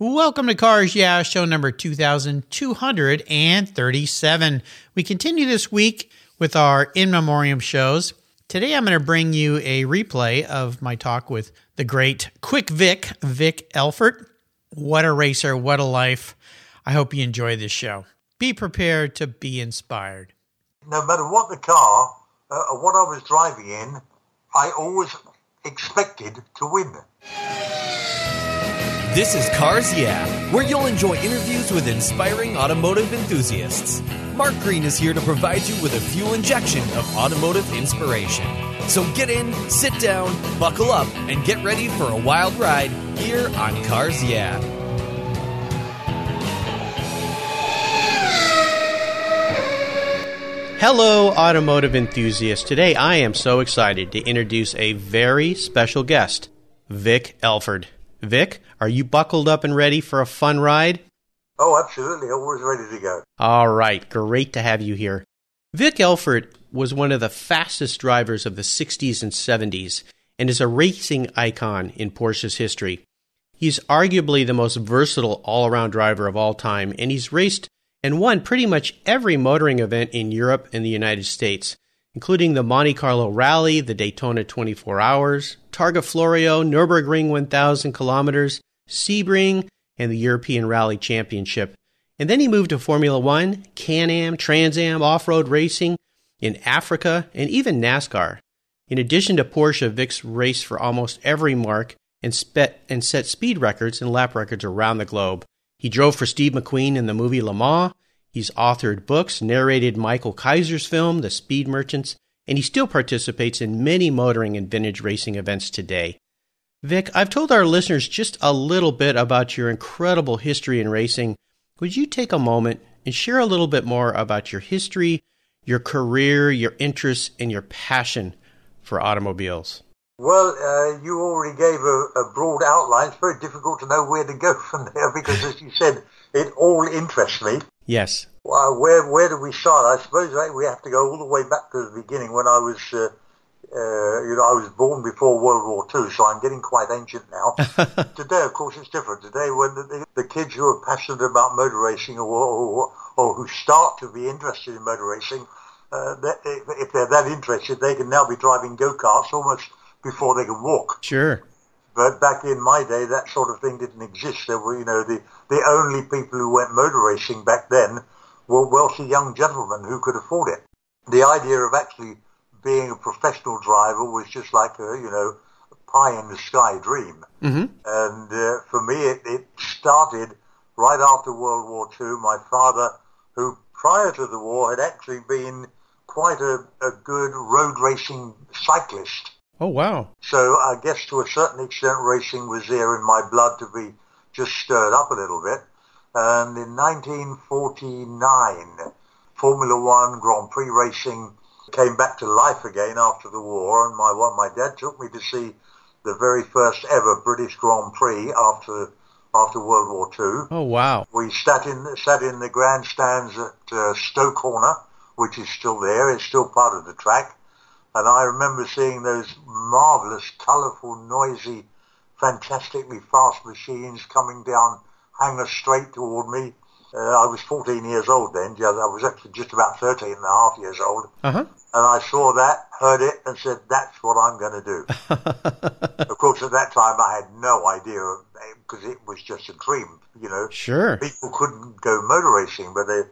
Welcome to Cars Yeah, show number 2237. We continue this week with our in memoriam shows. Today I'm going to bring you a replay of my talk with the great Quick Vic, Vic Elford. What a racer, what a life. I hope you enjoy this show. Be prepared to be inspired. No matter what the car, uh, what I was driving in, I always expected to win. This is Cars Yeah, where you'll enjoy interviews with inspiring automotive enthusiasts. Mark Greene is here to provide you with a fuel injection of automotive inspiration. So get in, sit down, buckle up, and get ready for a wild ride here on Cars Yeah. Hello, automotive enthusiasts. Today I am so excited to introduce a very special guest, Vic Elford. Vic, are you buckled up and ready for a fun ride? Oh, absolutely. Always ready to go. All right, great to have you here. Vic Elford was one of the fastest drivers of the 60s and 70s and is a racing icon in Porsche's history. He's arguably the most versatile all around driver of all time, and he's raced and won pretty much every motoring event in Europe and the United States, including the Monte Carlo Rally, the Daytona 24 Hours, Targa Florio, Nürburgring 1000 kilometers, Sebring, and the European Rally Championship. And then he moved to Formula One, Can Am, Trans Am, off road racing in Africa, and even NASCAR. In addition to Porsche, Vic's raced for almost every marque and, spe- and set speed records and lap records around the globe. He drove for Steve McQueen in the movie Le Mans. He's authored books, narrated Michael Keyser's film, The Speed Merchants, and he still participates in many motoring and vintage racing events today. Vic, I've told our listeners just a little bit about your incredible history in racing. Would you take a moment and share a little bit more about your history, your career, your interests, and your passion for automobiles? Well, uh, you already gave a, a, broad outline. It's very difficult to know where to go from there because, as you said, it all interests me. Yes. Well, where where do we start? I suppose we have to go all the way back to the beginning when I was, uh, uh, you know, I was born before World War II, so I'm getting quite ancient now. Today, of course, it's different. Today, when the, the kids who are passionate about motor racing or, or, or who start to be interested in motor racing, uh, if they're that interested, they can now be driving go-karts almost before they can walk. Sure. But back in my day, that sort of thing didn't exist. There were, you know, the, the only people who went motor racing back then were wealthy young gentlemen who could afford it. The idea of actually being a professional driver was just like a, you know, a pie in the sky dream. Mm-hmm. And uh, for me, it, it started right after World War II. My father, who prior to the war had actually been quite a, a good road racing cyclist. Oh, wow. So I guess to a certain extent racing was there in my blood to be just stirred up a little bit. And in 1949, Formula One Grand Prix racing came back to life again after the war. And my, my dad took me to see the very first ever British Grand Prix after after World War II. Oh wow! We sat in sat in the grandstands at uh, Stowe Corner, which is still there. It's still part of the track. And I remember seeing those marvelous, colourful, noisy, fantastically fast machines coming down Hangar Straight toward me. Uh, I was 14 years old then. Yeah, I was actually just about 13 and a half years old. Uh-huh. And I saw that, heard it, and said, that's what I'm going to do. of course, at that time, I had no idea, because it was just a dream, you know. Sure. People couldn't go motor racing, but they,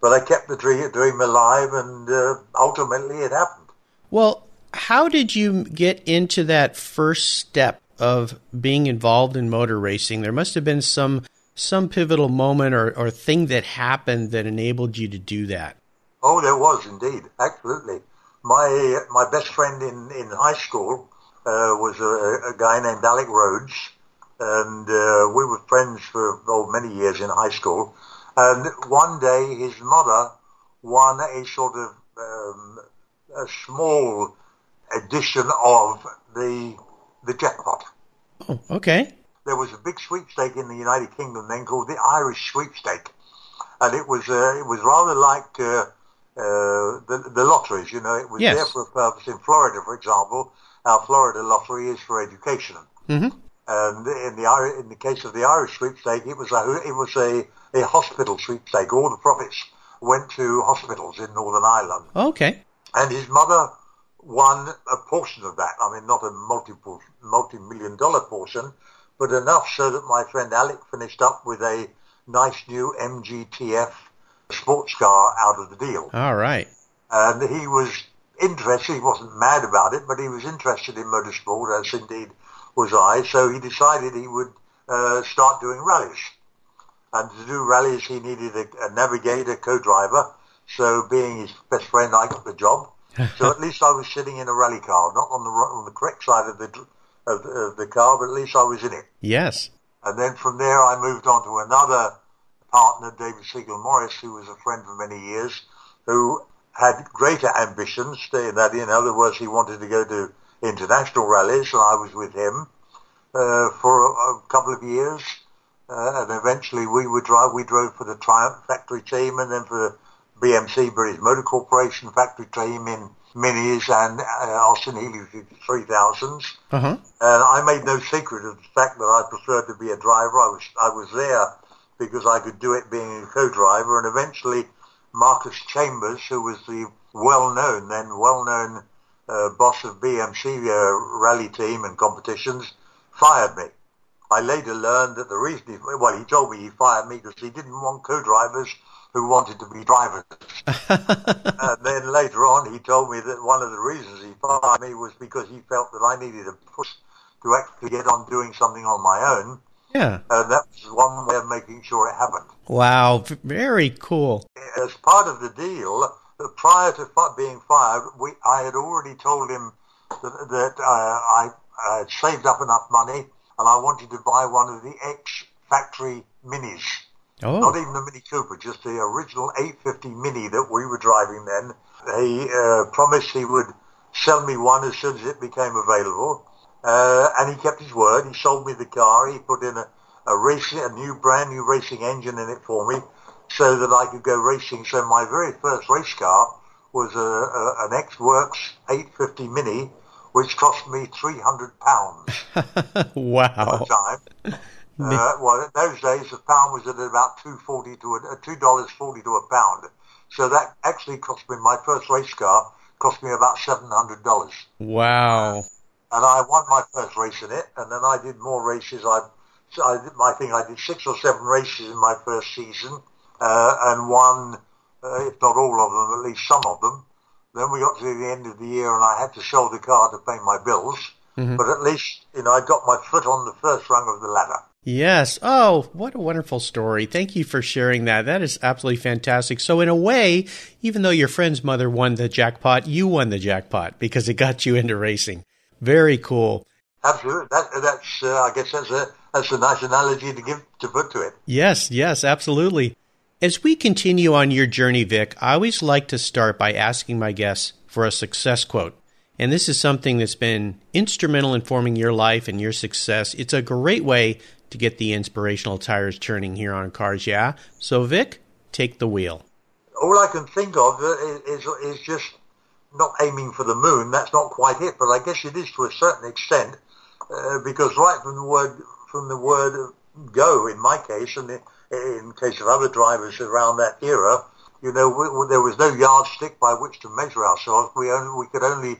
but I kept the dream, dream alive, and uh, ultimately it happened. Well, how did you get into that first step of being involved in motor racing? There must have been some some pivotal moment or, or thing that happened that enabled you to do that. Oh, there was indeed, absolutely. My my best friend in, in high school uh, was a, a, guy named Alec Rhodes, and uh, we were friends for oh, many years in high school. And one day, his mother won a sort of um, a small edition of the the jackpot. Oh, okay. There was a big sweepstake in the United Kingdom then called the Irish sweepstake, and it was uh, it was rather like uh, uh, the the lotteries. You know, it was yes. there for a purpose. In Florida, for example, our Florida lottery is for education. Mm-hmm. And in the in the case of the Irish sweepstake, it was a it was a, a hospital sweepstake. All the profits went to hospitals in Northern Ireland, Okay. and his mother won a portion of that. I mean, not a multiple multi-million dollar portion, but enough so that my friend Alec finished up with a nice new MGTF sports car out of the deal. All right. And he was interested, he wasn't mad about it, but he was interested in motorsport, as indeed was I. So he decided he would uh, start doing rallies. And to do rallies, he needed a, a navigator, co-driver. So being his best friend, I got the job. so at least I was sitting in a rally car, not on the on the correct side of the of, the- of the car, but at least I was in it. Yes. And then from there, I moved on to another partner, David Seigle Morris, who was a friend for many years, who had greater ambitions. In that, in other words, he wanted to go to international rallies, and I was with him uh, for a, a couple of years. Uh, and eventually, we would drive. We drove for the Triumph factory team, and then for the BMC British Motor Corporation factory team in Minis and uh, Austin Healey 3000s. Uh huh. And I made no secret of the fact that I preferred to be a driver. I was I was there because I could do it being a co-driver. And eventually, Marcus Chambers, who was the well-known then well-known uh, boss of BMC uh, rally team and competitions, fired me. I later learned that the reason he well he told me he fired me because he didn't want co-drivers who wanted to be drivers. and then later on, he told me that one of the reasons he fired me was because he felt that I needed a push to actually get on doing something on my own. Yeah. And that was one way of making sure it happened. Wow. Very cool. As part of the deal, prior to being fired, we, I had already told him that, that uh, I, I had saved up enough money and I wanted to buy one of the ex-factory minis. Not Oh. even the Mini Cooper, just the original 850 Mini that we were driving then. He uh, promised he would sell me one as soon as it became available, uh, and he kept his word. He sold me the car. He put in a, a racing, a new brand new racing engine in it for me, so that I could go racing. So my very first race car was a, a, an ex-works 850 Mini, which cost me 300 pounds at wow. the time. Uh, well, in those days, a pound was at about two forty to a, two dollars forty to a pound. So that actually cost me my first race car cost me about seven hundred dollars, Wow. and I won my first race in it. And then I did more races. I, I, I think I did six or seven races in my first season, uh, and won, uh, if not all of them, at least some of them. Then we got to the end of the year, and I had to sell the car to pay my bills. But at least, you know, I got my foot on the first rung of the ladder. Yes. Oh, what a wonderful story. Thank you for sharing that. That is absolutely fantastic. So, in a way, even though your friend's mother won the jackpot, you won the jackpot because it got you into racing. Very cool. Absolutely. That, that's, uh, I guess that's a, that's a nice analogy to give, to put to it. Yes, yes, absolutely. As we continue on your journey, Vic, I always like to start by asking my guests for a success quote. And this is something that's been instrumental in forming your life and your success. It's a great way to get the inspirational tires turning here on Cars Yeah. So, Vic, take the wheel. All I can think of uh, is, is just not aiming for the moon. That's not quite it, but I guess it is to a certain extent, uh, because right from the word, from the word go, in my case, and in case of other drivers around that era, you know, we, we- there was no yardstick by which to measure ourselves. We only, we could only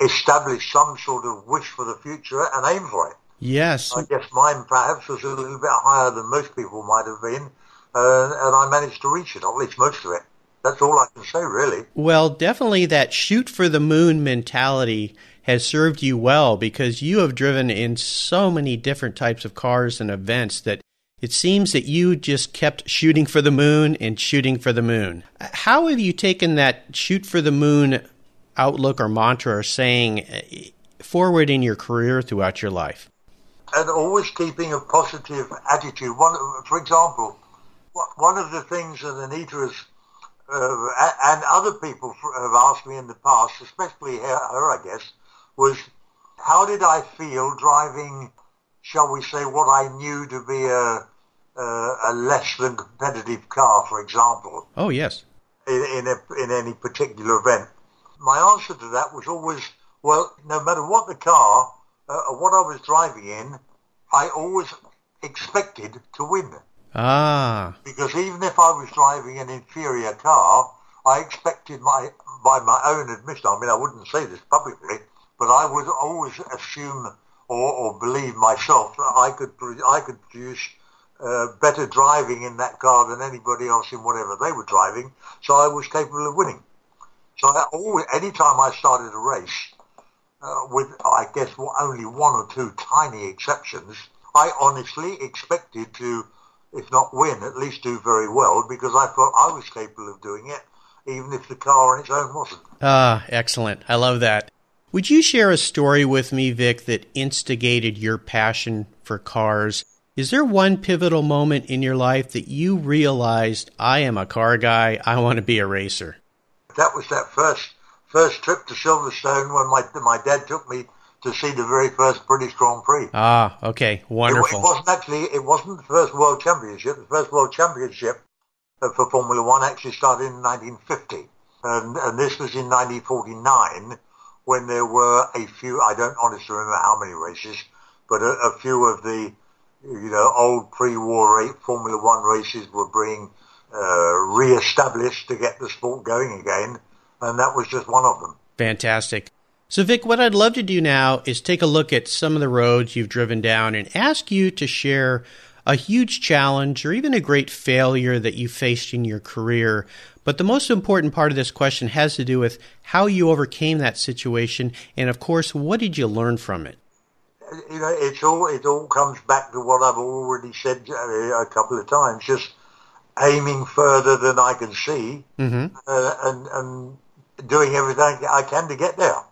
establish some sort of wish for the future and aim for it. Yes. I guess mine perhaps was a little bit higher than most people might have been, uh, and I managed to reach it, or at least most of it. That's all I can say, really. Well, definitely that shoot for the moon mentality has served you well because you have driven in so many different types of cars and events that it seems that you just kept shooting for the moon and shooting for the moon. How have you taken that shoot for the moon outlook or mantra or saying uh, forward in your career throughout your life? And always keeping a positive attitude. One, for example, one of the things that Anita has, uh, and other people have asked me in the past, especially her, her, I guess, was how did I feel driving, shall we say, what I knew to be a, a, a less than competitive car, for example. Oh, yes. in, in, a, in any particular event? My answer to that was always, well, no matter what the car uh, what I was driving in, I always expected to win. Ah. Because even if I was driving an inferior car, I expected my, by my own admission, I mean, I wouldn't say this publicly, but I would always assume or, or believe myself that I could, I could produce uh, better driving in that car than anybody else in whatever they were driving. So I was capable of winning. So I always, anytime I started a race, uh, with I guess only one or two tiny exceptions, I honestly expected to, if not win, at least do very well because I thought I was capable of doing it, even if the car on its own wasn't. Ah, excellent. I love that. Would you share a story with me, Vic, that instigated your passion for cars? Is there one pivotal moment in your life that you realized, I am a car guy, I want to be a racer? That was that first first trip to Silverstone when my my dad took me to see the very first British Grand Prix. Ah, okay, wonderful. It, it wasn't actually it wasn't the first World Championship. The first World Championship for Formula One actually started in 1950, and, and this was in 1949 when there were a few. I don't honestly remember how many races, but a, a few of the you know old pre-war Formula One races were being uh, re-established to get the sport going again, and that was just one of them. Fantastic. So, Vic, what I'd love to do now is take a look at some of the roads you've driven down and ask you to share a huge challenge or even a great failure that you faced in your career. But the most important part of this question has to do with how you overcame that situation, and of course, what did you learn from it? You know, it's all it all comes back to what I've already said uh, a couple of times. Just aiming further than I can see, mm-hmm. uh, and and doing everything I can to get there.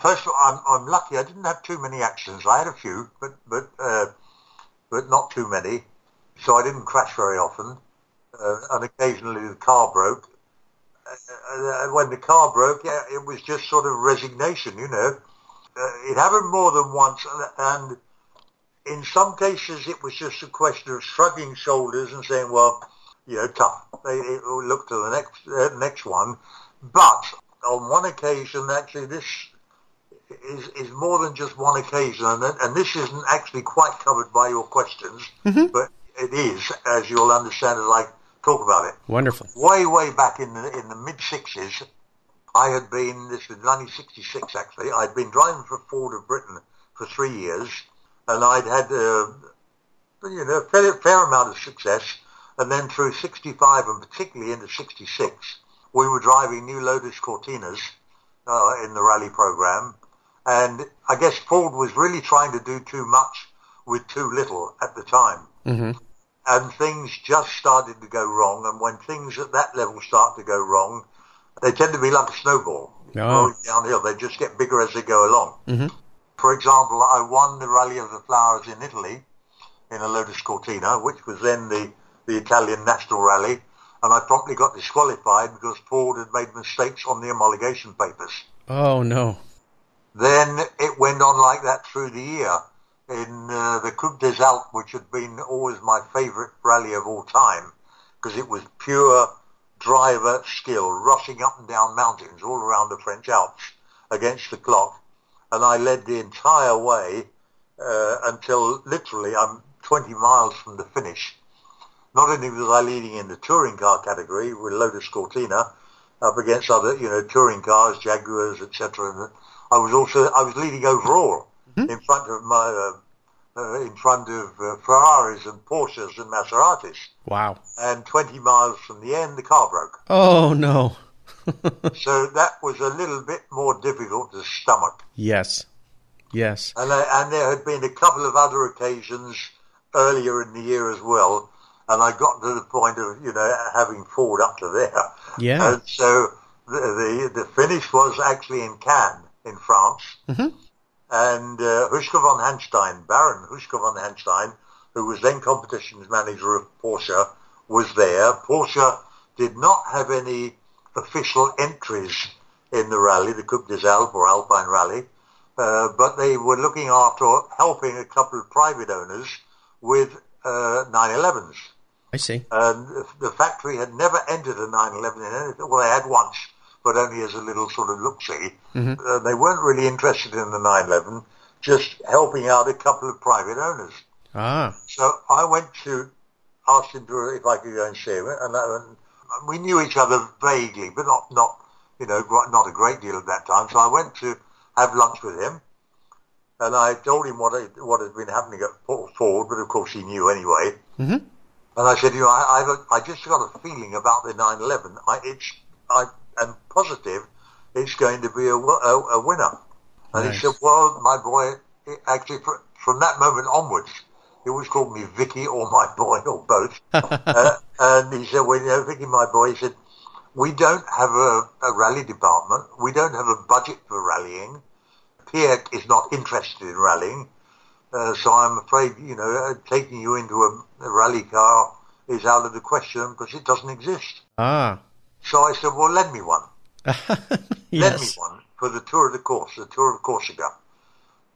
First of all, I'm, I'm lucky. I didn't have too many accidents. I had a few, but but uh, but not too many. So I didn't crash very often. Uh, and occasionally the car broke. Uh, when the car broke, yeah, it was just sort of resignation, you know. Uh, it happened more than once, and in some cases it was just a question of shrugging shoulders and saying, well, you know, tough. They, look to the next uh, next one. But on one occasion, actually, this is, is more than just one occasion, and, and this isn't actually quite covered by your questions, mm-hmm. but it is, as you'll understand as I talk about it. Wonderful. Way, way back in the in the mid '60s, I had been. This was 1966, actually. I'd been driving for Ford of Britain for three years, and I'd had uh, you know a fair, fair amount of success. And then through 65 and particularly into 66, we were driving new Lotus Cortinas uh, in the rally program. And I guess Ford was really trying to do too much with too little at the time. Mm-hmm. And things just started to go wrong. And when things at that level start to go wrong, they tend to be like a snowball oh. downhill. They just get bigger as they go along. Mm-hmm. For example, I won the Rally of the Flowers in Italy in a Lotus Cortina, which was then the, the Italian national rally, and I promptly got disqualified because Ford had made mistakes on the homologation papers. Oh, no. Then it went on like that through the year. In uh, the Coupe des Alpes, which had been always my favourite rally of all time, because it was pure driver skill, rushing up and down mountains all around the French Alps against the clock. And I led the entire way uh, until literally I'm 20 miles from the finish. Not only was I leading in the touring car category with Lotus Cortina up against other, you know, touring cars, Jaguars, etc. I was also I was leading overall mm-hmm. in front of my uh, uh, in front of uh, Ferraris and Porsches and Maseratis. Wow! And 20 miles from the end, the car broke. Oh no! so that was a little bit more difficult to stomach. Yes, yes. And uh, and there had been a couple of other occasions earlier in the year as well, and I got to the point of you know having Ford up to there. Yeah. And so the the, the finish was actually in Cannes in France. Mm-hmm. And uh, Huschke von Hanstein, Baron Huschke von Hanstein, who was then competitions manager of Porsche, was there. Porsche did not have any official entries in the rally, the Coupe des Alpes or Alpine Rally, uh, but they were looking after helping a couple of private owners with uh, 911s. I see. And the factory had never entered a 911 in anything. Well, they had once, but only as a little sort of look-see. Mm-hmm. Uh, they weren't really interested in the 911. just helping out a couple of private owners. Ah. So I went to ask him to, if I could go and see him, and, and we knew each other vaguely, but not not you know not a great deal at that time. So I went to have lunch with him, and I told him what had, what had been happening at Ford, but of course he knew anyway. Mm-hmm. And I said, you know, I, I, I just got a feeling about the 911. I, it's, I am positive it's going to be a, a, a winner. And Nice. he said, well, my boy, actually, fr- from that moment onwards, he always called me Vicky or my boy or both. uh, and he said, well, you know, Vicky, my boy, he said, we don't have a, a rally department. We don't have a budget for rallying. Pierre is not interested in rallying. Uh, so I'm afraid, you know, uh, taking you into a, a rally car is out of the question because it doesn't exist. Ah. So I said, well, lend me one. Lend me one for the Tour of the Course, the Tour of Corsica,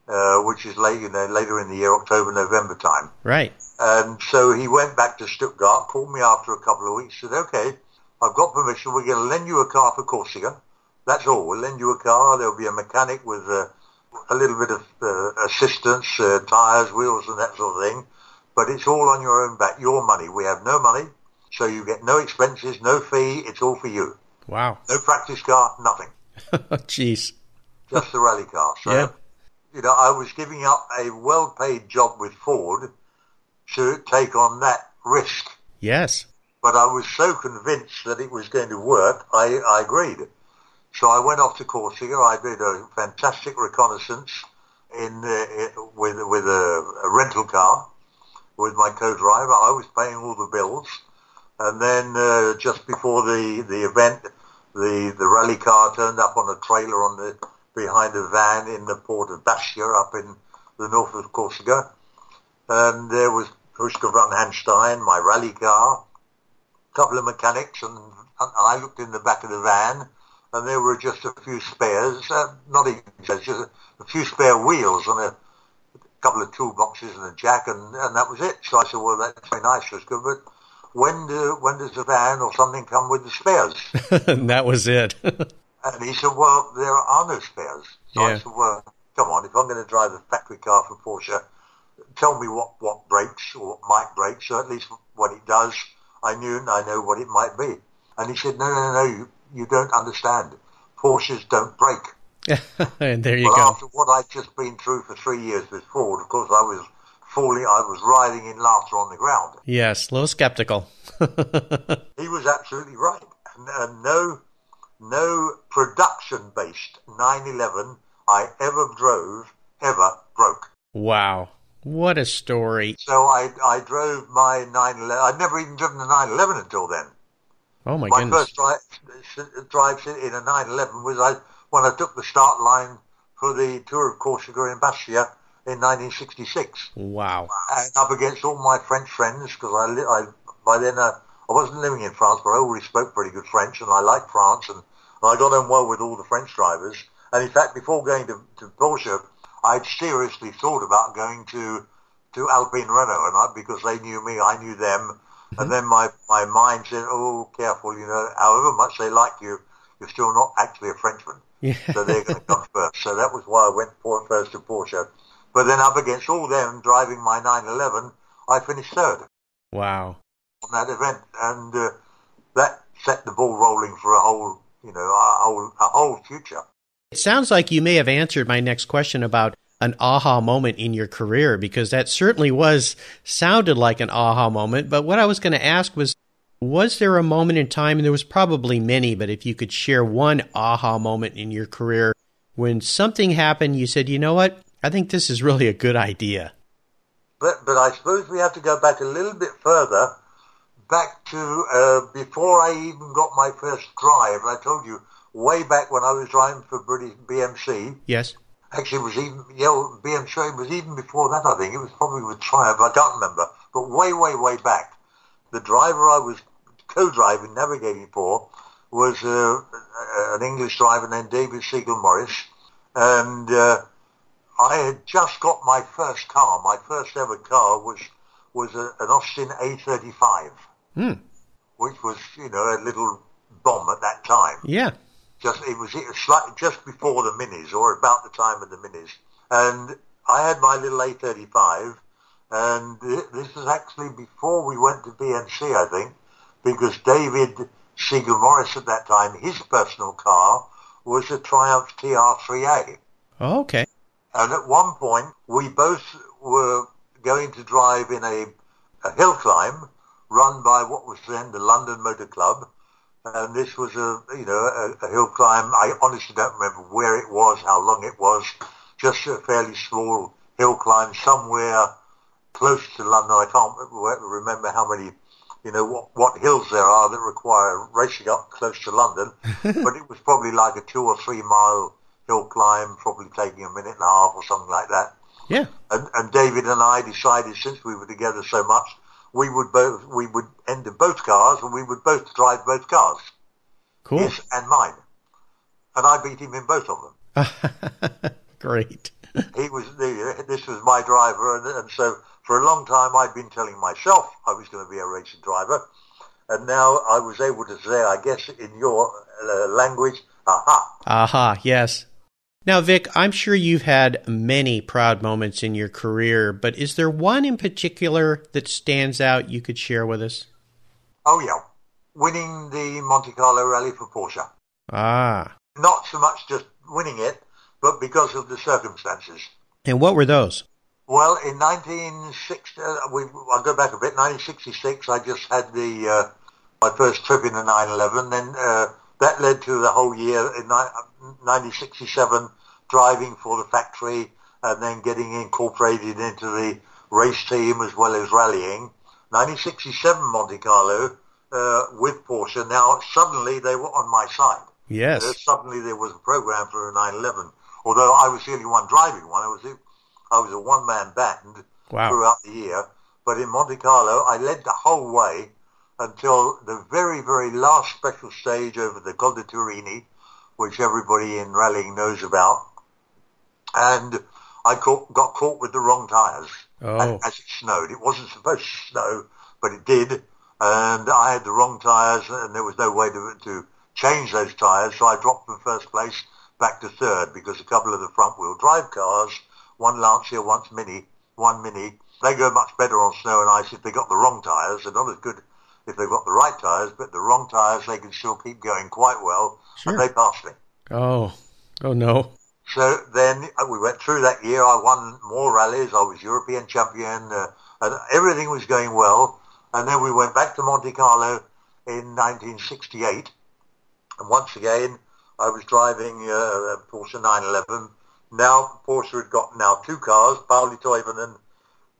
uh, which is late, you know, later in the year, October, November time. Right. And so he went back to Stuttgart, called me after a couple of weeks, said, okay, I've got permission. We're going to lend you a car for Corsica. That's all. We'll lend you a car. There'll be a mechanic with uh, a little bit of uh, assistance, uh, tyres, wheels, and that sort of thing. But it's all on your own back, your money. We have no money, so you get no expenses, no fee. It's all for you. Wow. No practice car, nothing. Jeez. Just the rally car. So, Yeah. you know, I was giving up a well-paid job with Ford to take on that risk. Yes. But I was so convinced that it was going to work, I, I agreed. So I went off to Corsica. I did a fantastic reconnaissance in, uh, with with a, a rental car with my co-driver. I was paying all the bills, and then uh, just before the the event, the the rally car turned up on a trailer on the behind a van in the port of Bastia up in the north of Corsica, and there was Huschke von Hanstein, my rally car, a couple of mechanics, and, and I looked in the back of the van, and there were just a few spares, uh, not even spares, just a, a few spare wheels and a couple of toolboxes and a jack, and, and that was it. So I said, well, that's very nice, Huschke, but when do, when does the van or something come with the spares? and that was it. And he said, well, there are no spares. So I said, well, come on, if I'm going to drive a factory car for Porsche, tell me what, what breaks or what might break, so at least what it does, I knew and I know what it might be. And he said, no, no, no, you, you don't understand. Porsches don't break. and there you Well, go. after what I'd just been through for three years with Ford, of course, I was falling, I was writhing in laughter on the ground. Yes. A little skeptical. He was absolutely right. And, and uh, no, no production-based 911 I ever drove ever broke. wow. What a story. So I, I drove my 911. I'd never even driven a 911 until then. Oh my My goodness. first drive, drive in a 911 was I, when I took the start line for the Tour of Corsica in Bastia in 1966. Wow. and up against all my French friends because I, li- I by then uh, I wasn't living in France, but I already spoke pretty good French, and I liked France, and, and I got on well with all the French drivers. And in fact, before going to, to Porsche, I'd seriously thought about going to to Alpine Renault, and I, because they knew me, I knew them. And then my, my mind said, "Oh, careful! You know, however much they like you, you're still not actually a Frenchman." Yeah. so they're going to come first. So that was why I went for first to Porsche. But then up against all them driving my 911, I finished third wow. on that event, and uh, that set the ball rolling for a whole, you know, a whole, a whole future. It sounds like you may have answered my next question about an aha moment in your career because that certainly was sounded like an aha moment. But what I was going to ask was was there a moment in time, and there was probably many, but if you could share one aha moment in your career when something happened, you said, you know what? I think this is really a good idea. But but I suppose we have to go back a little bit further, back to uh, before I even got my first drive. I told you way back when I was driving for British BMC. Yes. Actually, it was even yeah, it was even before that. I think it was probably with Triumph. I can't remember, but way way way back, the driver I was co-driving, navigating for, was uh, an English driver named David Seigle Morris, and uh, I had just got my first car. My first ever car was was a, an Austin A35, Hmm. which was you know a little bomb at that time Yeah. Just it was, slightly just before the minis or about the time of the minis and I had my little A35, and this was actually before we went to BMC, I think, because David Seigle Morris at that time, his personal car was a Triumph TR3A. Oh, okay. And at one point, we both were going to drive in a, a hill climb run by what was then the London Motor Club. And this was a, you know, a, a hill climb. I honestly don't remember where it was, how long it was. Just a fairly small hill climb somewhere close to London. I can't remember how many, you know, what, what hills there are that require racing up close to London. but it was probably like a two or three mile hill climb, probably taking a minute and a half or something like that. Yeah. And, and David and I decided since we were together so much, we would both we would enter both cars and we would both drive both cars. Cool. His and mine. And I beat him in both of them. Great. he was the, this was my driver, and, and so for a long time I'd been telling myself I was going to be a racing driver, and now I was able to say, I guess in your uh, language, aha. Aha, yes. Now, Vic, I'm sure you've had many proud moments in your career, but is there one in particular that stands out you could share with us? Oh, yeah. Winning the Monte Carlo Rally for Porsche. Ah. Not so much just winning it, but because of the circumstances. And what were those? Well, in 1960, uh, we, I'll go back a bit. 1966, I just had the uh, my first trip in the 911. Then uh, that led to the whole year in 1967 driving for the factory and then getting incorporated into the race team as well as rallying. 1967 Monte Carlo uh, with Porsche. Now suddenly they were on my side. Yes. Uh, suddenly there was a program for a 911. Although I was the only one driving one, I was a, I was a one-man band wow. throughout the year. But in Monte Carlo, I led the whole way until the very, very last special stage over the Col de Turini, which everybody in rallying knows about. And I caught, got caught with the wrong tyres oh. as it snowed. It wasn't supposed to snow, but it did. And I had the wrong tyres and there was no way to, to change those tyres. So I dropped from first place back to third because a couple of the front wheel drive cars, one Lancia, one Mini, one Mini, they go much better on snow and ice if they got the wrong tyres. They're not as good if they've got the right tyres, but the wrong tyres, they can still keep going quite well. Sure. And they passed me. Oh, oh no. So then uh, we went through that year. I won more rallies. I was European champion, uh, and everything was going well. And then we went back to Monte Carlo in 1968. And once again, I was driving uh, a Porsche 911. Now Porsche had got now two cars. Pauli Toivonen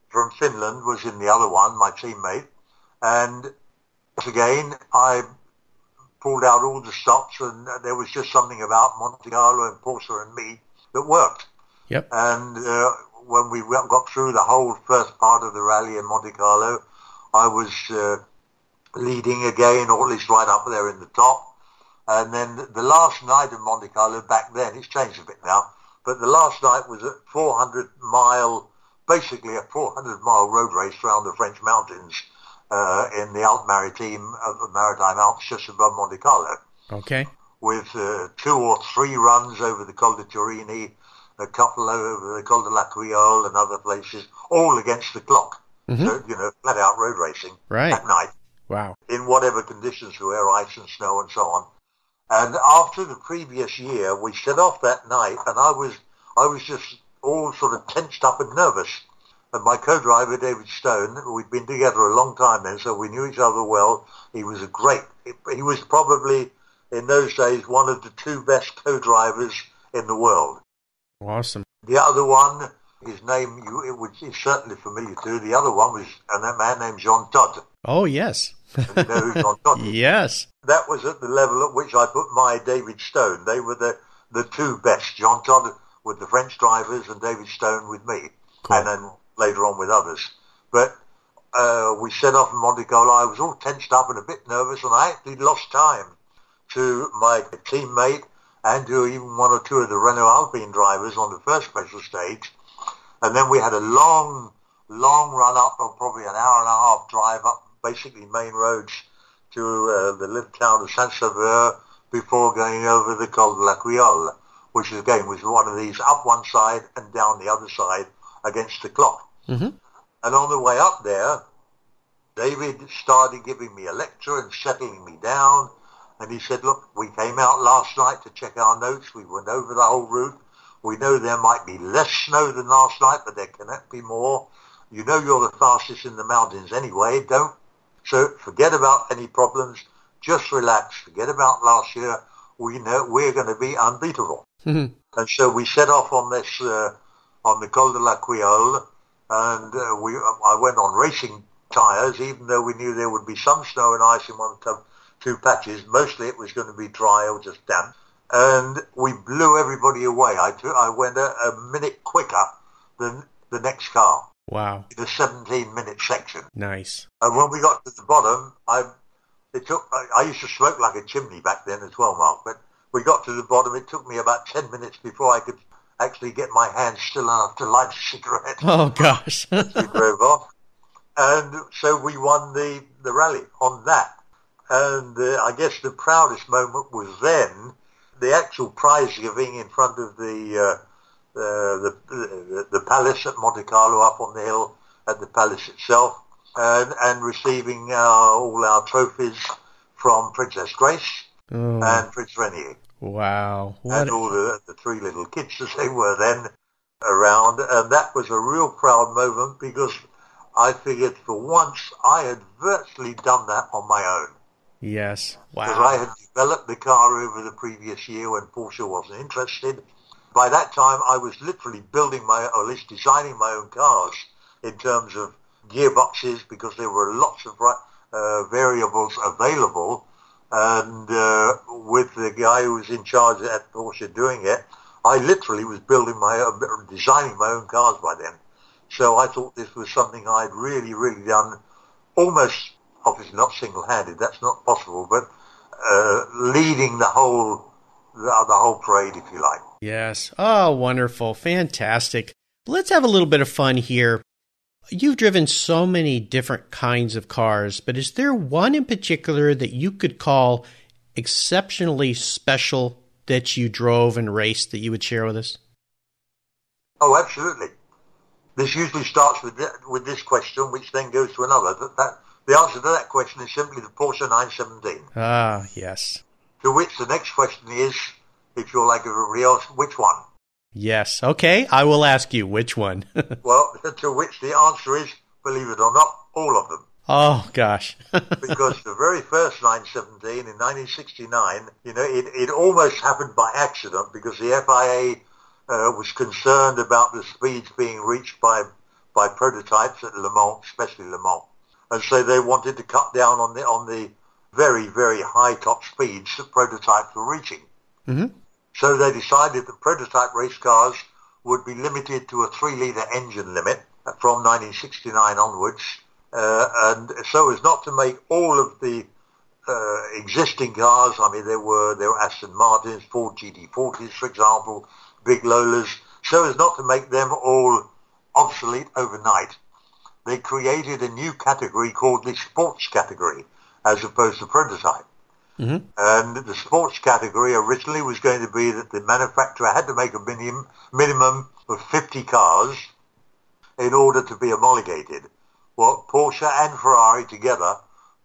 from Finland was in the other one, my teammate. And again, I pulled out all the stops, and there was just something about Monte Carlo and Porsche and me that worked. Yep. And uh, when we got through the whole first part of the rally in Monte Carlo, I was uh, leading again, or at least right up there in the top. And then the last night in Monte Carlo, back then, it's changed a bit now, but the last night was a 400 mile, basically a 400 mile road race around the French mountains uh, in the Alpes Maritime, uh, Maritime Alps just above Monte Carlo. Okay. With uh, two or three runs over the Col de Turini, a couple over the Col de la Couillole and other places, all against the clock. Mm-hmm. So, you know, flat out road racing right. at night. Wow. In whatever conditions there were, ice and snow and so on. And after the previous year, we set off that night, and I was I was just all sort of tensed up and nervous. And my co-driver, David Stone, we'd been together a long time then, so we knew each other well. He was a great, he was probably, in those days, one of the two best co-drivers in the world. Awesome. The other one, his name, you, it was is certainly familiar to. You. The other one was a man named Jean Todt. Oh, yes. You know who Jean Todt is? yes. That was at the level at which I put my David Stone. They were the, the two best. Jean Todt with the French drivers and David Stone with me. Cool. And then later on with others. But uh, we set off in Monte Carlo. I was all tensed up and a bit nervous, and I actually lost time to my teammate and to even one or two of the Renault Alpine drivers on the first special stage. And then we had a long, long run up of probably an hour and a half drive up basically main roads to uh, the little town of Saint-Sauveur before going over the Col de la l'Aquilleole, which again was one of these up one side and down the other side against the clock. Mm-hmm. And on the way up there, David started giving me a lecture and settling me down. And he said, look, we came out last night to check our notes. We went over the whole route. We know there might be less snow than last night, but there cannot be more. You know you're the fastest in the mountains anyway. Don't so forget about any problems. Just relax. Forget about last year. We know we're going to be unbeatable. Mm-hmm. And so we set off on this uh, on the Col de la Couillole, and uh, we I went on racing tyres, even though we knew there would be some snow and ice in one of two patches. Mostly it was going to be dry or just damp. And we blew everybody away. I, took, I went a, a minute quicker than the next car. Wow. In a 17 minute section. Nice. And when we got to the bottom, I, it took, I, I used to smoke like a chimney back then as well, Mark, but we got to the bottom. It took me about 10 minutes before I could actually get my hands still enough to light a cigarette. Oh, gosh. we drove off. And so we won the, the rally on that. And uh, I guess the proudest moment was then the actual prize giving in front of the, uh, uh, the, the, the palace at Monte Carlo up on the hill at the palace itself and, and receiving uh, all our trophies from Princess Grace oh. and Prince Rainier. Wow. What and all the, the three little kids as they were then around. And that was a real proud moment because I figured for once I had virtually done that on my own. Yes. Wow. Because I had developed the car over the previous year when Porsche wasn't interested. By that time, I was literally building my, or at least designing my own cars in terms of gearboxes because there were lots of uh, variables available. And uh, with the guy who was in charge at Porsche doing it, I literally was building my own, designing my own cars by then. So I thought this was something I'd really, really done almost, obviously not single-handed, that's not possible, but uh, leading the whole, the, the whole parade, if you like. Yes. Oh, wonderful. Fantastic. Let's have a little bit of fun here. You've driven so many different kinds of cars, but is there one in particular that you could call exceptionally special that you drove and raced that you would share with us? Oh, absolutely. This usually starts with with this question, which then goes to another. That, that, the answer to that question is simply the Porsche 917. Ah, yes. To which the next question is, if you're like everybody else, which one? Yes. Okay. I will ask you which one. well, to which the answer is, believe it or not, all of them. Oh gosh. because the very first 917 in 1969, you know, it, it almost happened by accident because the FIA uh, was concerned about the speeds being reached by by prototypes at Le Mans, especially Le Mans, and so they wanted to cut down on the on the very very high top speeds that prototypes were reaching. Mm-hmm. So they decided that prototype race cars would be limited to a three litre engine limit from 1969 onwards, uh, and so as not to make all of the uh, existing cars. I mean, there were there were Aston Martins, Ford GT40s, for example, big Lolas, so as not to make them all obsolete overnight. They created a new category called the sports category as opposed to prototype. Mm-hmm. And the sports category originally was going to be that the manufacturer had to make a minimum, minimum of 50 cars in order to be homologated. Well, Porsche and Ferrari together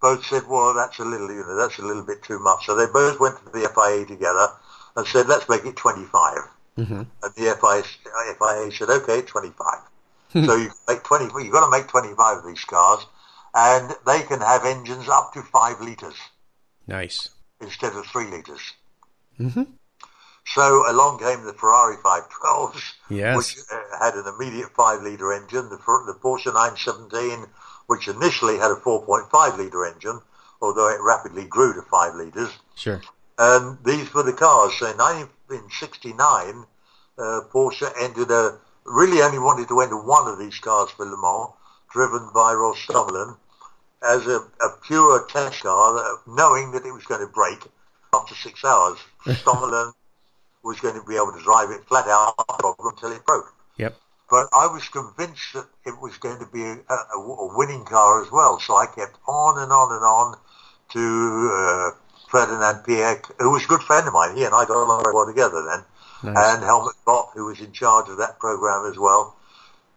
both said, well, that's a little, you know, that's a little bit too much. So they both went to the FIA together and said, let's make it 25. Mm-hmm. And the FIA, FIA said, okay, 25. so you make 20, you've got to make 25 of these cars, and they can have engines up to five litres. Nice. Instead of three litres. Mm-hmm. So along came the Ferrari 512s, yes. which uh, had an immediate 5-litre engine, the, the Porsche 917, which initially had a 4.5-litre engine, although it rapidly grew to 5 litres. Sure. And these were the cars. So in 1969, uh, Porsche entered a, really only wanted to enter one of these cars for Le Mans, driven by Rolf Stommelen, as a, a pure test car, knowing that it was going to break after six hours. Stommelen was going to be able to drive it flat out problem until it broke. Yep. But I was convinced that it was going to be a, a, a winning car as well, so I kept on and on and on to uh, Ferdinand Piëch, who was a good friend of mine. He and I got along very well together then. Nice. And Helmuth Bott, who was in charge of that program as well,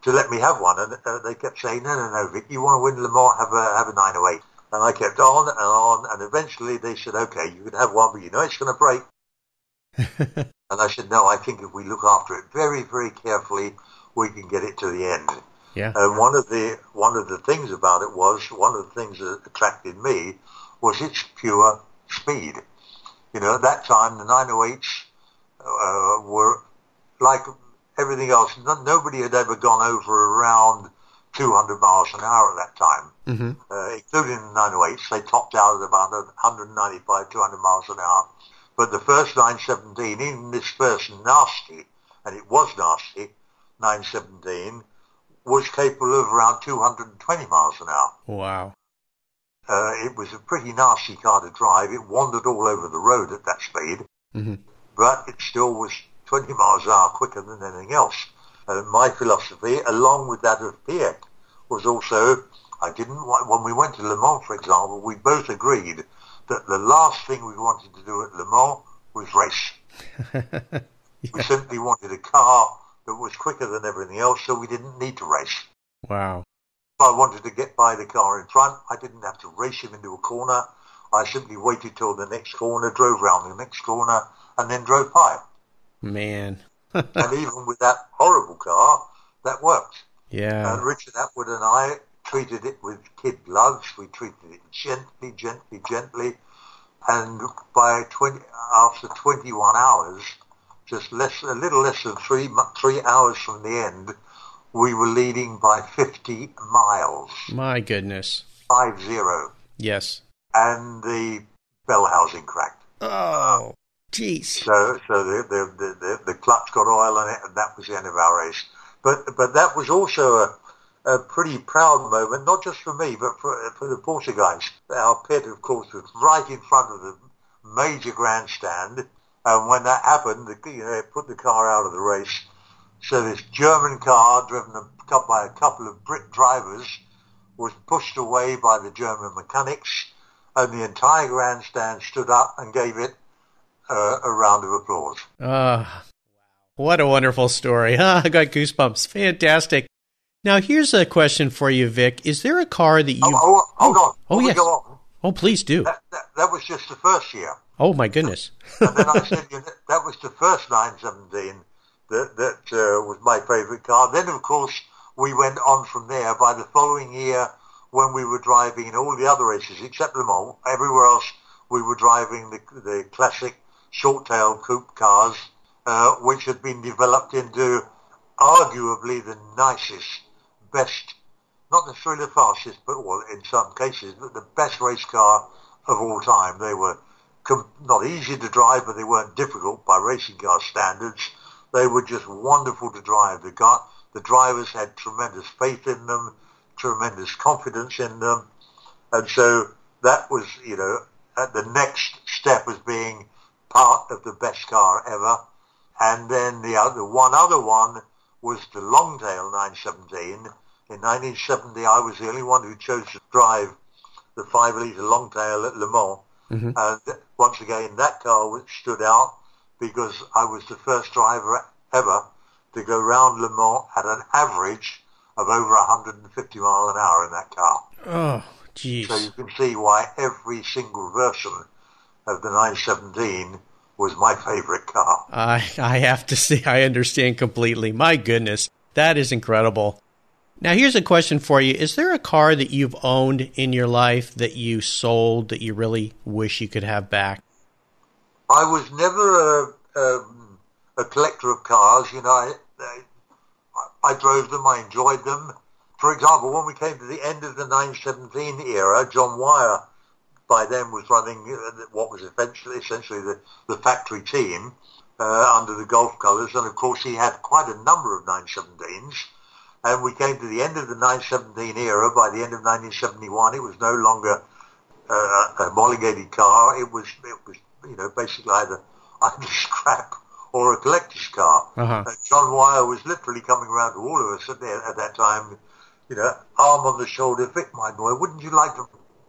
to let me have one. And uh, they kept saying, no, no, no, Vic, you want to win Le Mans, have a, have a 908. And I kept on and on, and eventually they said, okay, you can have one, but you know it's going to break. and I said, no, I think if we look after it very, very carefully, we can get it to the end. Yeah. And one of the one of the things about it was one of the things that attracted me was its pure speed. You know, at that time the 908s uh, were like everything else. No, nobody had ever gone over around 200 miles an hour at that time, Mm-hmm. uh, including the 908s. They topped out at about 195, 200 miles an hour. But the first 917, even this first nasty, and it was nasty, 917, was capable of around 220 miles an hour. Wow. Uh, it was a pretty nasty car to drive. It wandered all over the road at that speed, Mhm. but it still was 20 miles an hour quicker than anything else. Uh, my philosophy, along with that of Piet, was also, I didn't want, when we went to Le Mans, for example, we both agreed that the last thing we wanted to do at Le Mans was race. We simply wanted a car that was quicker than everything else, so we didn't need to race. Wow. If I wanted to get by the car in front, I didn't have to race him into a corner. I simply waited till the next corner, drove round the next corner, and then drove by. Man. and even with that horrible car, that worked. Yeah. And Richard Attwood and I treated it with kid gloves. We treated it gently, gently, gently. And by 20, after 21 hours, just less, a little less than three, three hours from the end, we were leading by 50 miles, My goodness. five zero. Yes. And the bell housing cracked. Oh, jeez. So, so the, the, the, the, clutch got oil on it, and that was the end of our race. But, but that was also a, a pretty proud moment, not just for me, but for, for the Porsche guys. Our pit, of course, was right in front of the major grandstand, and when that happened, the, you know, put the car out of the race. So this German car, driven by a couple of Brit drivers, was pushed away by the German mechanics, and the entire grandstand stood up and gave it uh, a round of applause. Ah, what a wonderful story. Ah, I got goosebumps. Fantastic. Now, here's a question for you, Vic. Is there a car that you. Oh, oh, hold on. oh, yes. go on, Oh, please do. that, that, that was just the first year. Oh, my goodness. And then I said, you know, that was the first 917 that, that uh, was my favourite car. Then, of course, we went on from there. By the following year, when we were driving in all the other races, except Le Mans, everywhere else, we were driving the, the classic short-tail coupe cars, uh, which had been developed into arguably the nicest, best, not necessarily the fastest, but well, in some cases, but the best race car of all time. They were com- not easy to drive, but they weren't difficult by racing car standards. They were just wonderful to drive. The car, the drivers had tremendous faith in them, tremendous confidence in them, and so that was, you know, at the next step as being part of the best car ever. And then the other one other one was the Longtail 917. In 1970, I was the only one who chose to drive the five litre Longtail at Le Mans. Mm-hmm. And once again, that car stood out because I was the first driver ever to go round Le Mans at an average of over 150 mile an hour in that car. Oh, So you can see why every single version of the 917 was my favorite car. I, I have to say, I understand completely. My goodness. That is incredible. Now, here's a question for you. Is there a car that you've owned in your life that you sold that you really wish you could have back? I was never a, um, a collector of cars. You know, I, I, I drove them. I enjoyed them. For example, when we came to the end of the 917 era, John Wyer by then was running uh, what was essentially, essentially the, the factory team uh, under the Gulf colours. And of course, he had quite a number of 917s. And we came to the end of the 917 era. By the end of 1971, it was no longer uh, a homologated car. It was, it was, you know, basically either either scrap or a collector's car. Uh-huh. And John Wyer was literally coming around to all of us at, the, at that time, you know, arm on the shoulder, Vic, my boy, wouldn't you like to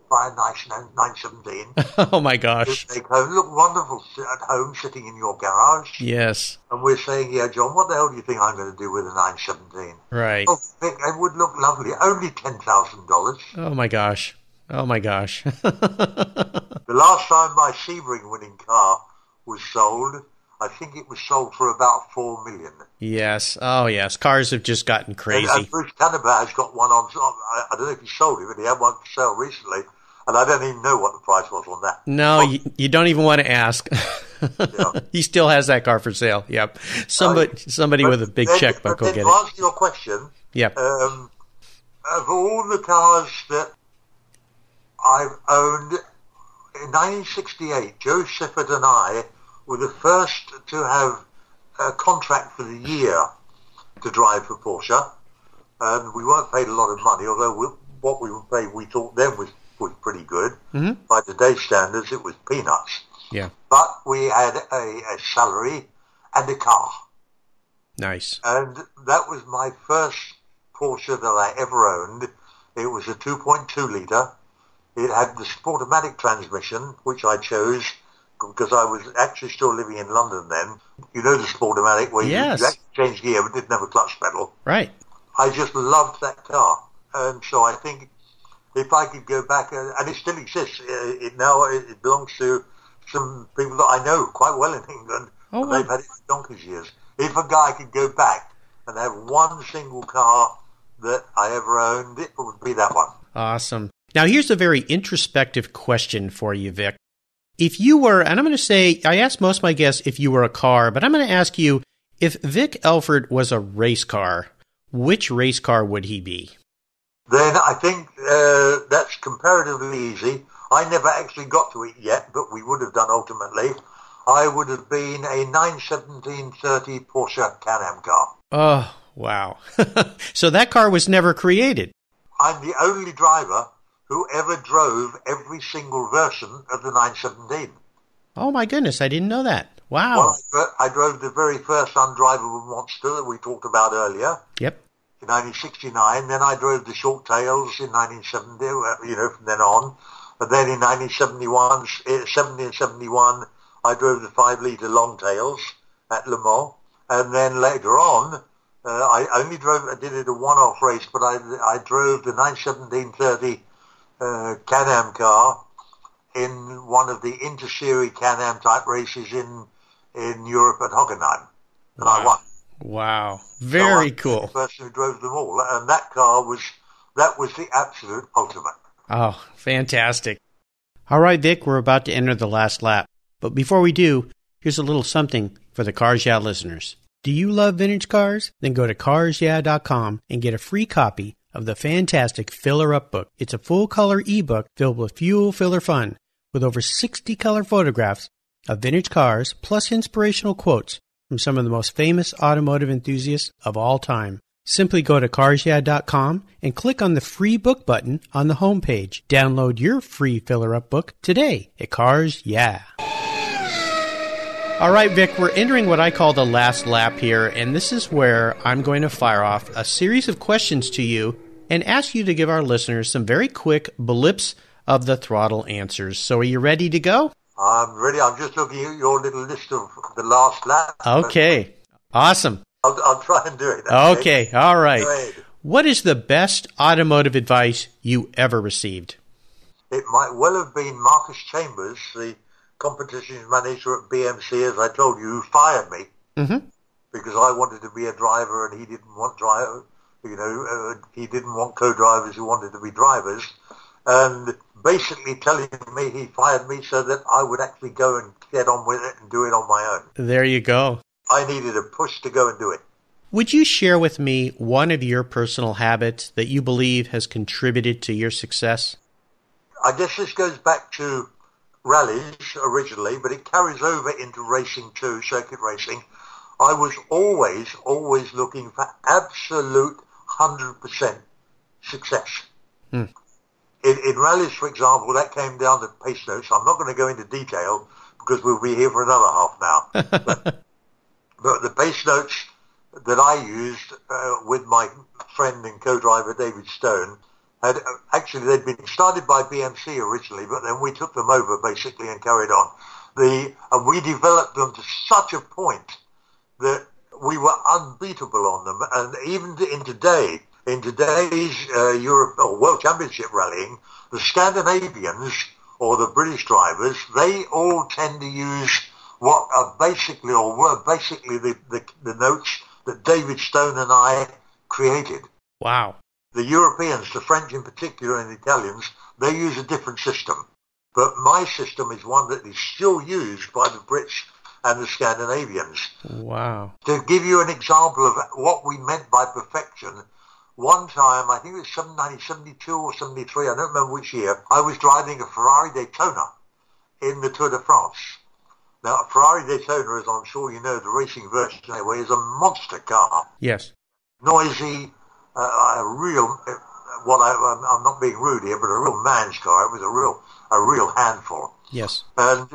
buy a nice 917. oh my gosh. Take home, look wonderful at home, sitting in your garage. Yes. And we're saying, yeah, John, what the hell do you think I'm going to do with a 917? Right. Oh, Vic, it would look lovely. Only $10,000. Oh my gosh. Oh my gosh. the last time my Sebring winning car was sold, I think it was sold for about four million. Yes. Oh yes. Cars have just gotten crazy. And, and Bruce Canepa has got one on. I, I don't know if he sold it, but he had one for sale recently, and I don't even know what the price was on that. No, you, you don't even want to ask. Yeah. he still has that car for sale. Yep. Somebody, Uh, somebody with a big then- checkbook will get to it. answer your question, Yep. um, of all the cars that I've owned in 1968, Jo Siffert and I were the first to have a contract for the year to drive for Porsche, and we weren't paid a lot of money. Although we, what we were paid, we thought then was was pretty good. Mhm. By today's standards, it was peanuts. Yeah. But we had a, a salary and a car. Nice. And that was my first Porsche that I ever owned. It was a 2.2 litre. It had the Sportomatic transmission, which I chose because I was actually still living in London then. You know the Sportomatic where you- Yes. you, actually change gear but didn't have a clutch pedal. Right. I just loved that car. And so I think if I could go back, uh, and it still exists, uh, it now it, it belongs to some people that I know quite well in England. Oh, and wow. they've had it for donkey's years. If a guy could go back and have one single car that I ever owned, it would be that one. Awesome. Now, here's a very introspective question for you, Vic. If you were, and I'm going to say, I asked most of my guests if you were a car, but I'm going to ask you if Vic Elford was a race car, which race car would he be? Then I think uh, that's comparatively easy. I never actually got to it yet, but we would have done ultimately. I would have been a 91730 Porsche Can-Am car. Oh, wow. so that car was never created. I'm the only driver who ever drove every single version of the 917. Oh, my goodness. I didn't know that. Wow. Well, I, I drove the very first undrivable monster that we talked about earlier Yep. In 1969. Then I drove the short tails in 1970, uh, you know, from then on. But then in 1971, eh, 70 and 71, I drove the 5 litre long tails at Le Mans. And then later on, uh, I only drove, I did it a one-off race, but I, I drove the 91730 uh, Can-Am car in one of the inter-series Can-Am type races in, in Europe at Hockenheim. And I won. Wow. Very I'm cool. The person who drove them all, and that car was that was the absolute ultimate. Oh, fantastic. All right, Vic, we're about to enter the last lap. But before we do, here's a little something for the Cars Yeah listeners. Do you love vintage cars? Then go to carsyeah.com and get a free copy of the fantastic Filler Up book. It's a full color ebook filled with fuel filler fun with over 60 color photographs of vintage cars plus inspirational quotes from some of the most famous automotive enthusiasts of all time. Simply go to carsyeah.com and click on the free book button on the homepage. Download your free filler up book today at Cars Yeah. All right, Vic, we're entering what I call the last lap here, and this is where I'm going to fire off a series of questions to you and ask you to give our listeners some very quick blips of the throttle answers. So, are you ready to go? I'm ready. I'm just looking at your little list of the last lap. Okay. Awesome. I'll, I'll try and do it. Okay. All Go right. What is the best automotive advice you ever received? It might well have been Marcus Chambers, the competitions manager at BMC, as I told you, who fired me Mm-hmm. because I wanted to be a driver and he didn't want driver. You know, uh, he didn't want co-drivers who wanted to be drivers, and basically telling me he fired me so that I would actually go and get on with it and do it on my own. There you go. I needed a push to go and do it. Would you share with me one of your personal habits that you believe has contributed to your success? I guess this goes back to rallies originally, but it carries over into racing too, circuit racing. I was always, always looking for absolute 100% success. Hmm. In, in rallies, for example, that came down to pace notes. I'm not going to go into detail because we'll be here for another half now. but, but the pace notes that I used uh, with my friend and co-driver David Stone, had actually they'd been started by BMC originally, but then we took them over basically and carried on. The and we developed them to such a point that we were unbeatable on them, and even in today, in today's uh, Europe or World Championship rallying, the Scandinavians or the British drivers, they all tend to use what are basically or were basically the, the, the notes that David Stone and I created. Wow. The Europeans, the French in particular and the Italians, they use a different system. But my system is one that is still used by the Brits and the Scandinavians. Wow. To give you an example of what we meant by perfection, one time, I think it was 1972 or 73, I don't remember which year, I was driving a Ferrari Daytona in the Tour de France. Now, a Ferrari Daytona, as I'm sure you know, the racing version anyway, is a monster car. Yes. Noisy, uh, a real, what I, I'm not being rude here, but a real man's car. It was a real, a real handful. Yes. And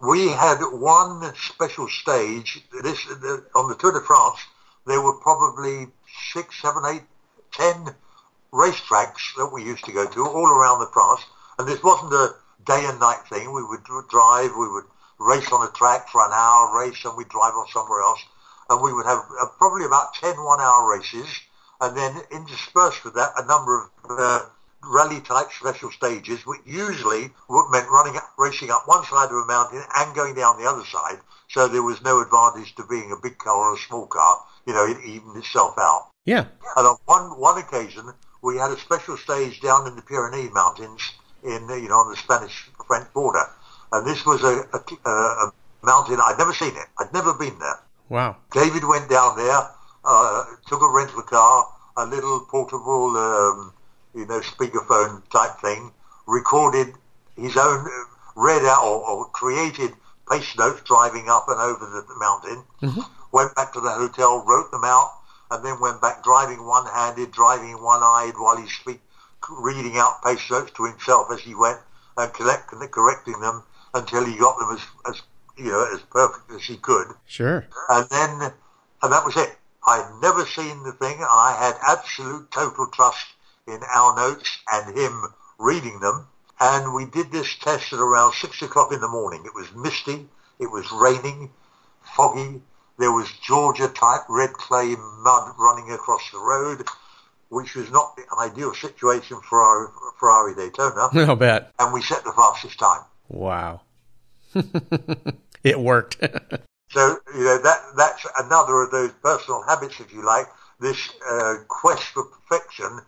we had one special stage. This on the Tour de France. There were probably six, seven, eight, ten racetracks that we used to go to all around the France. And this wasn't a day and night thing. We would drive. We would race on a track for an hour, race, and we'd drive off somewhere else. And we would have uh, probably about 10 one-hour races, and then interspersed with that, a number of uh, rally-type special stages, which usually meant running, racing up one side of a mountain and going down the other side. So there was no advantage to being a big car or a small car. You know, it evened itself out. Yeah. And on one one occasion, we had a special stage down in the Pyrenees Mountains, in you know on the Spanish-French border, and this was a, a, a mountain I'd never seen it. I'd never been there. Wow. David went down there, uh, took a rental car, a little portable, um, you know, speakerphone type thing, recorded his own, uh, read out or, or, created pace notes driving up and over the, the mountain, mm-hmm. went back to the hotel, wrote them out, and then went back driving one-handed, driving one-eyed while he reading out pace notes to himself as he went and collect, correcting them until he got them as, as you know as perfect as he could. Sure. And then, and that was it. I'd never seen the thing, and I had absolute total trust in our notes and him reading them. And we did this test at around six o'clock in the morning. It was misty. It was raining, foggy. There was Georgia type red clay mud running across the road, which was not the ideal situation for our Ferrari Daytona. I'll bet. And we set the fastest time. Wow. it worked. so, you know, that that's another of those personal habits, if you like, this uh, quest for perfection,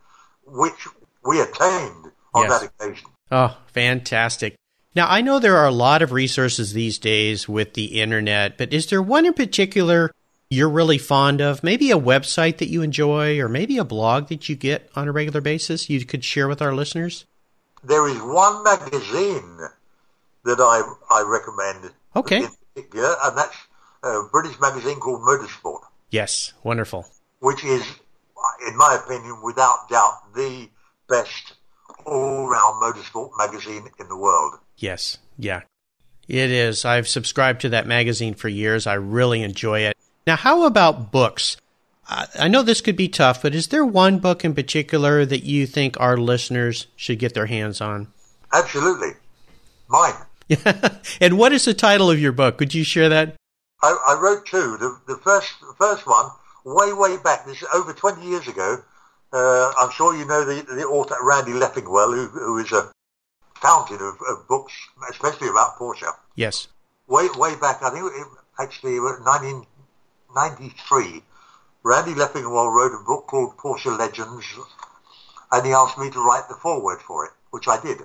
which we attained on yes. that occasion. Oh, fantastic. Now, I know there are a lot of resources these days with the internet, but is there one in particular you're really fond of? Maybe a website that you enjoy, or maybe a blog that you get on a regular basis you could share with our listeners? There is one magazine that I, I recommend. Okay. Yeah, and that's a British magazine called Motorsport. Yes, wonderful. Which is, in my opinion, without doubt, the best all-round motorsport magazine in the world. Yes, yeah. It is. I've subscribed to that magazine for years. I really enjoy it. Now, how about books? I know this could be tough, but is there one book in particular that you think our listeners should get their hands on? Absolutely. Mine. and what is the title of your book? Could you share that? I, I wrote two. The, the, first the first one, way, way back, this is over 20 years ago. Uh, I'm sure you know the, the author Randy Leffingwell, who, who is a fountain of, of, books, especially about Porsche. Yes. Way, way back, I think it, actually 1993, Randy Leffingwell wrote a book called Porsche Legends, and he asked me to write the foreword for it, which I did.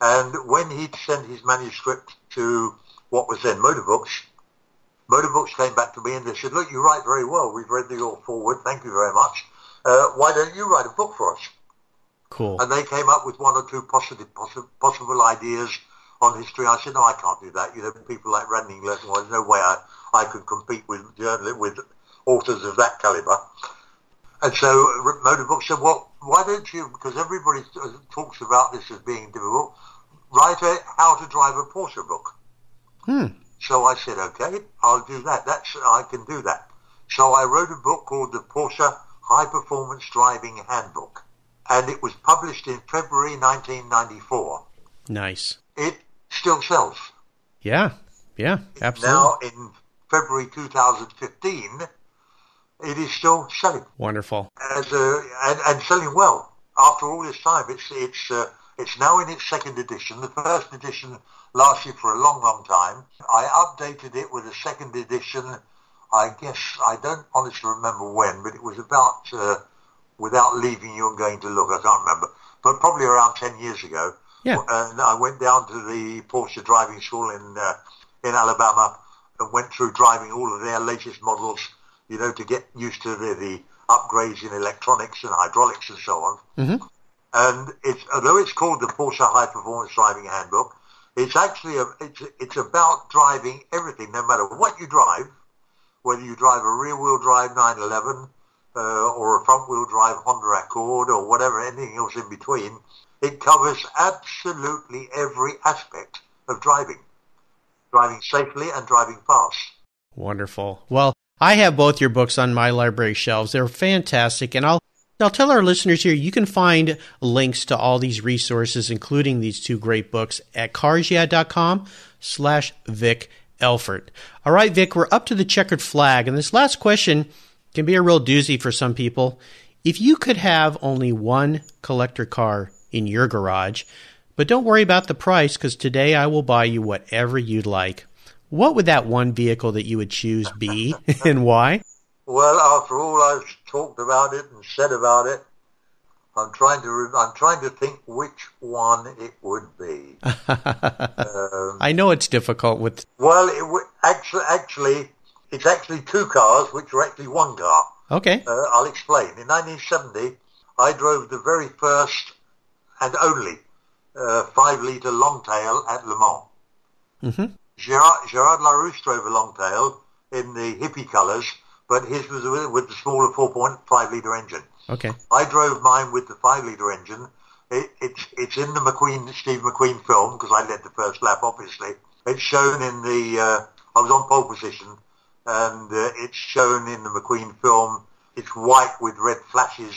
And when he'd sent his manuscript to what was then Motorbooks, Motorbooks came back to me and they said, look, you write very well. We've read your foreword. Thank you very much. Uh, why don't you write a book for us? Cool. And they came up with one or two possible, possible ideas on history. I said, no, I can't do that. You know, people like Randy Leffingwell, there's no way I, I could compete with journalists, with authors of that caliber. And so Motor Motorbooks said, well, why don't you, because everybody talks about this as being difficult, write a how to drive a Porsche book. Hmm. So I said, okay, I'll do that. That's I can do that. So I wrote a book called the Porsche High Performance Driving Handbook. and it was published in February 1994. Nice. It still sells. Yeah. Yeah. Absolutely. Now in February 2015, it is still selling Wonderful. as a, and, and selling well. After all this time, it's it's uh, it's now in its second edition. The first edition lasted for a long, long time. I updated it with a second edition. I guess I don't honestly remember when, but it was about uh, without leaving you and going to look. I can't remember, but probably around ten years ago. Yeah. And I went down to the Porsche driving school in uh, in Alabama and went through driving all of their latest models. You know, to get used to the, the upgrades in electronics and hydraulics and so on. Mhm. And it's although it's called the Porsche High Performance Driving Handbook, it's actually a, it's it's about driving everything, no matter what you drive, whether you drive a rear-wheel drive 911 uh, or a front-wheel drive Honda Accord or whatever, anything else in between. It covers absolutely every aspect of driving, driving safely and driving fast. Wonderful. Well, I have both your books on my library shelves. They're fantastic, and I'll I'll tell our listeners here you can find links to all these resources, including these two great books, at carsyeah.com slash Vic Elford. All right, Vic, we're up to the checkered flag, and this last question can be a real doozy for some people. If you could have only one collector car in your garage, but don't worry about the price because today I will buy you whatever you'd like. What would that one vehicle that you would choose be and why? Well, after all I've talked about it and said about it, I'm trying to re- I'm trying to think which one it would be. um, I know it's difficult with. well, it would actually actually it's actually two cars, which are actually one car. Okay. Uh, I'll explain. In 1970, I drove the very first and only uh, five-litre longtail at Le Mans. hmm Gerard, Gerard Larrousse drove a longtail in the hippie colours, but his was with, with the smaller 4.5 litre engine. Okay. I drove mine with the 5 litre engine. It, it's it's in the McQueen Steve McQueen film because I led the first lap, obviously. It's shown in the uh, I was on pole position, and uh, it's shown in the McQueen film. It's white with red flashes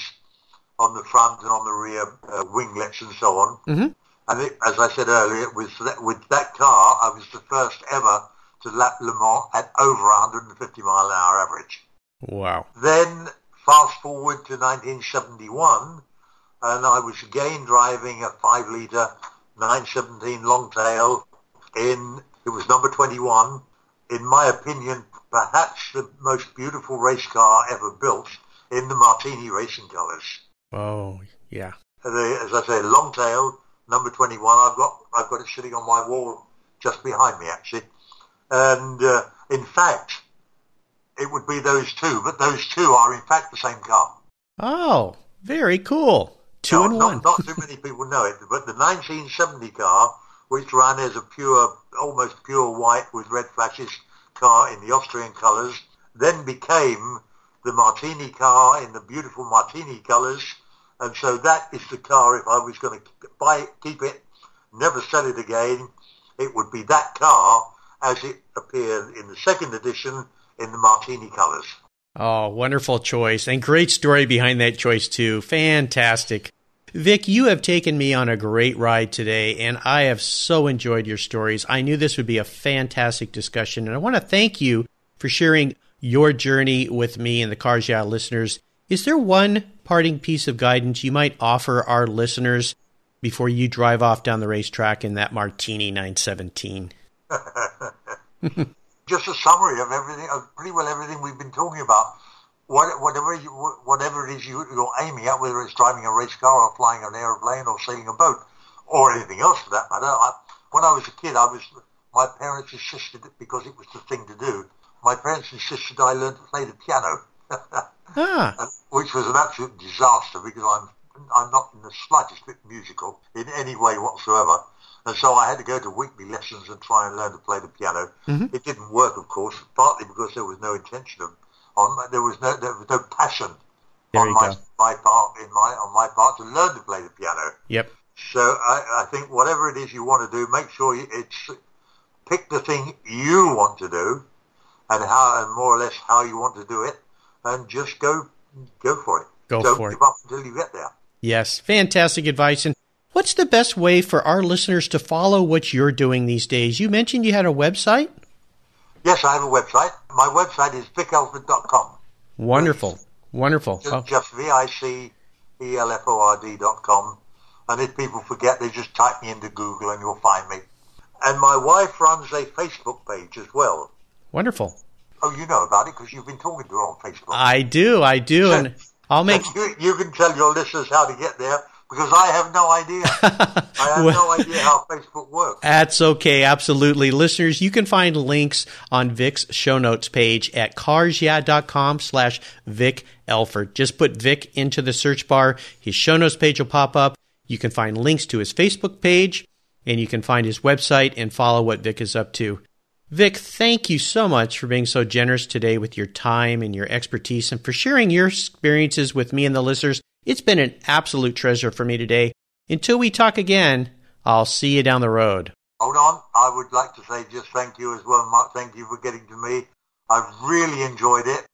on the front and on the rear uh, winglets and so on. Mhm. And it, as I said earlier, it was that, with that car, I was the first ever to lap Le Mans at over 150 mile an hour average. Wow. Then fast forward to 1971, and I was again driving a 5 litre 917 Longtail in, it was number 21. In my opinion, perhaps the most beautiful race car ever built in the Martini racing colours. Oh, yeah. As I say, Longtail, number 21. I've got, I've got it sitting on my wall just behind me, actually. And uh, in fact, it would be those two, but those two are in fact the same car. Oh, very cool. Two and not, one. Not too many people know it, but the 1970 car, which ran as a pure, almost pure white with red flashes car in the Austrian colours, then became the Martini car in the beautiful Martini colours. And so that is the car, if I was going to buy it, keep it, never sell it again, it would be that car as it appeared in the second edition in the Martini colours. Oh, wonderful choice. And great story behind that choice, too. Fantastic. Vic, you have taken me on a great ride today, and I have so enjoyed your stories. I knew this would be a fantastic discussion, and I want to thank you for sharing your journey with me and the Cars Yeah listeners. Is there one parting piece of guidance you might offer our listeners before you drive off down the racetrack in that Martini 917? just a summary of everything, of pretty well everything we've been talking about. What, whatever you, whatever it is you, you're aiming at, whether it's driving a race car or flying an aeroplane or sailing a boat or anything else for that matter. I, when I was a kid, I was my parents insisted because it was the thing to do. My parents insisted I learn to play the piano, Ah, which was an absolute disaster because I'm I'm not in the slightest bit musical in any way whatsoever. And so I had to go to weekly lessons and try and learn to play the piano. Mhm. It didn't work, of course, partly because there was no intention of, on there was no there was no passion There on my go. my part in my on my part to learn to play the piano. yep. So I, I think whatever it is you want to do, make sure you, it's pick the thing you want to do, and how and more or less how you want to do it, and just go go for it. Go Don't for it. up until you get there. Yes, fantastic advice. And what's the best way for our listeners to follow what you're doing these days? You mentioned you had a website? Yes, I have a website. My website is vicelford.com. Wonderful. Wonderful. Just, oh. just V-I-C-E-L-F-O-R-D dot com. And if people forget, they just type me into Google and you'll find me. And my wife runs a Facebook page as well. Wonderful. Oh, you know about it because you've been talking to her on Facebook. I do, I do, and I'll make. You, you, can tell your listeners how to get there because I have no idea. I have well, no idea how Facebook works. That's okay, absolutely. Listeners, you can find links on Vic's show notes page at carsyeah.com slash Vic Elford. Just put Vic into the search bar. His show notes page will pop up. You can find links to his Facebook page, and you can find his website and follow what Vic is up to. Vic, thank you so much for being so generous today with your time and your expertise and for sharing your experiences with me and the listeners. It's been an absolute treasure for me today. Until we talk again, I'll see you down the road. Hold on. I would like to say just thank you as well, Mark. Thank you for getting to me. I've really enjoyed it.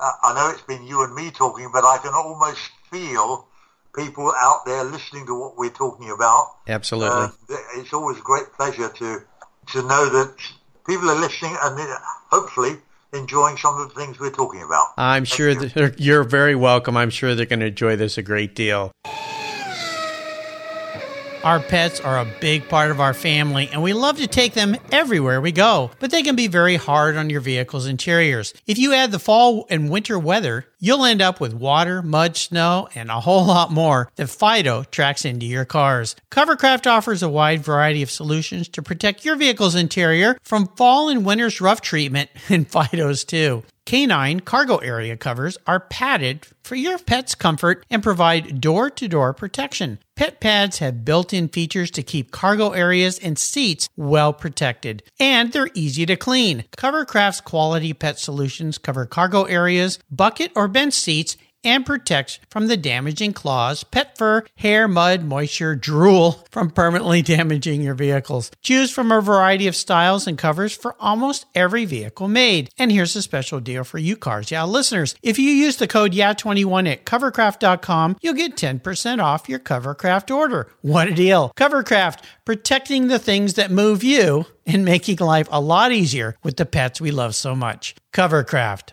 Uh, I know it's been you and me talking, but I can almost feel people out there listening to what we're talking about. Absolutely. Uh, it's always a great pleasure to to know that people are listening and hopefully enjoying some of the things we're talking about. I'm Thank sure you. you're very welcome. I'm sure they're going to enjoy this a great deal. Our pets are a big part of our family, and we love to take them everywhere we go, but they can be very hard on your vehicle's interiors. If you add the fall and winter weather, you'll end up with water, mud, snow, and a whole lot more that Fido tracks into your cars. Covercraft offers a wide variety of solutions to protect your vehicle's interior from fall and winter's rough treatment, and Fido's too. Canine cargo area covers are padded for your pet's comfort and provide door to door protection. Pet pads have built in features to keep cargo areas and seats well protected, and they're easy to clean. Covercraft's quality pet solutions cover cargo areas, bucket or bench seats, and protects from the damaging claws, pet fur, hair, mud, moisture, drool from permanently damaging your vehicles. Choose from a variety of styles and covers for almost every vehicle made. And here's a special deal for you Cars Yeah listeners. If you use the code YEAH21 at covercraft.com, you'll get 10% off your Covercraft order. What a deal! Covercraft, protecting the things that move you and making life a lot easier with the pets we love so much. Covercraft.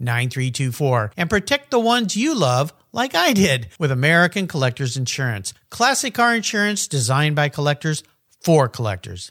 9324 and protect the ones you love like I did with American Collectors Insurance. Classic car insurance designed by collectors for collectors.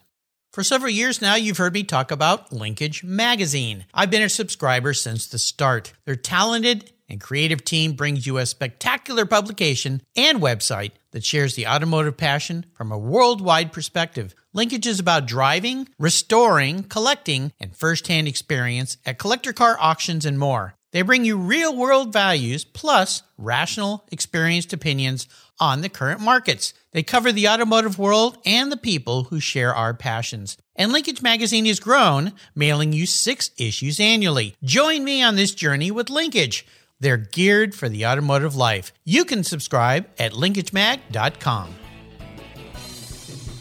For several years now, you've heard me talk about Linkage Magazine. I've been a subscriber since the start. Their talented and creative team brings you a spectacular publication and website that shares the automotive passion from a worldwide perspective. Linkage is about driving, restoring, collecting, and firsthand experience at collector car auctions and more. They bring you real world values plus rational, experienced opinions on the current markets. They cover the automotive world and the people who share our passions. And Linkage Magazine has grown, mailing you six issues annually. Join me on this journey with Linkage. They're geared for the automotive life. You can subscribe at linkagemag.com.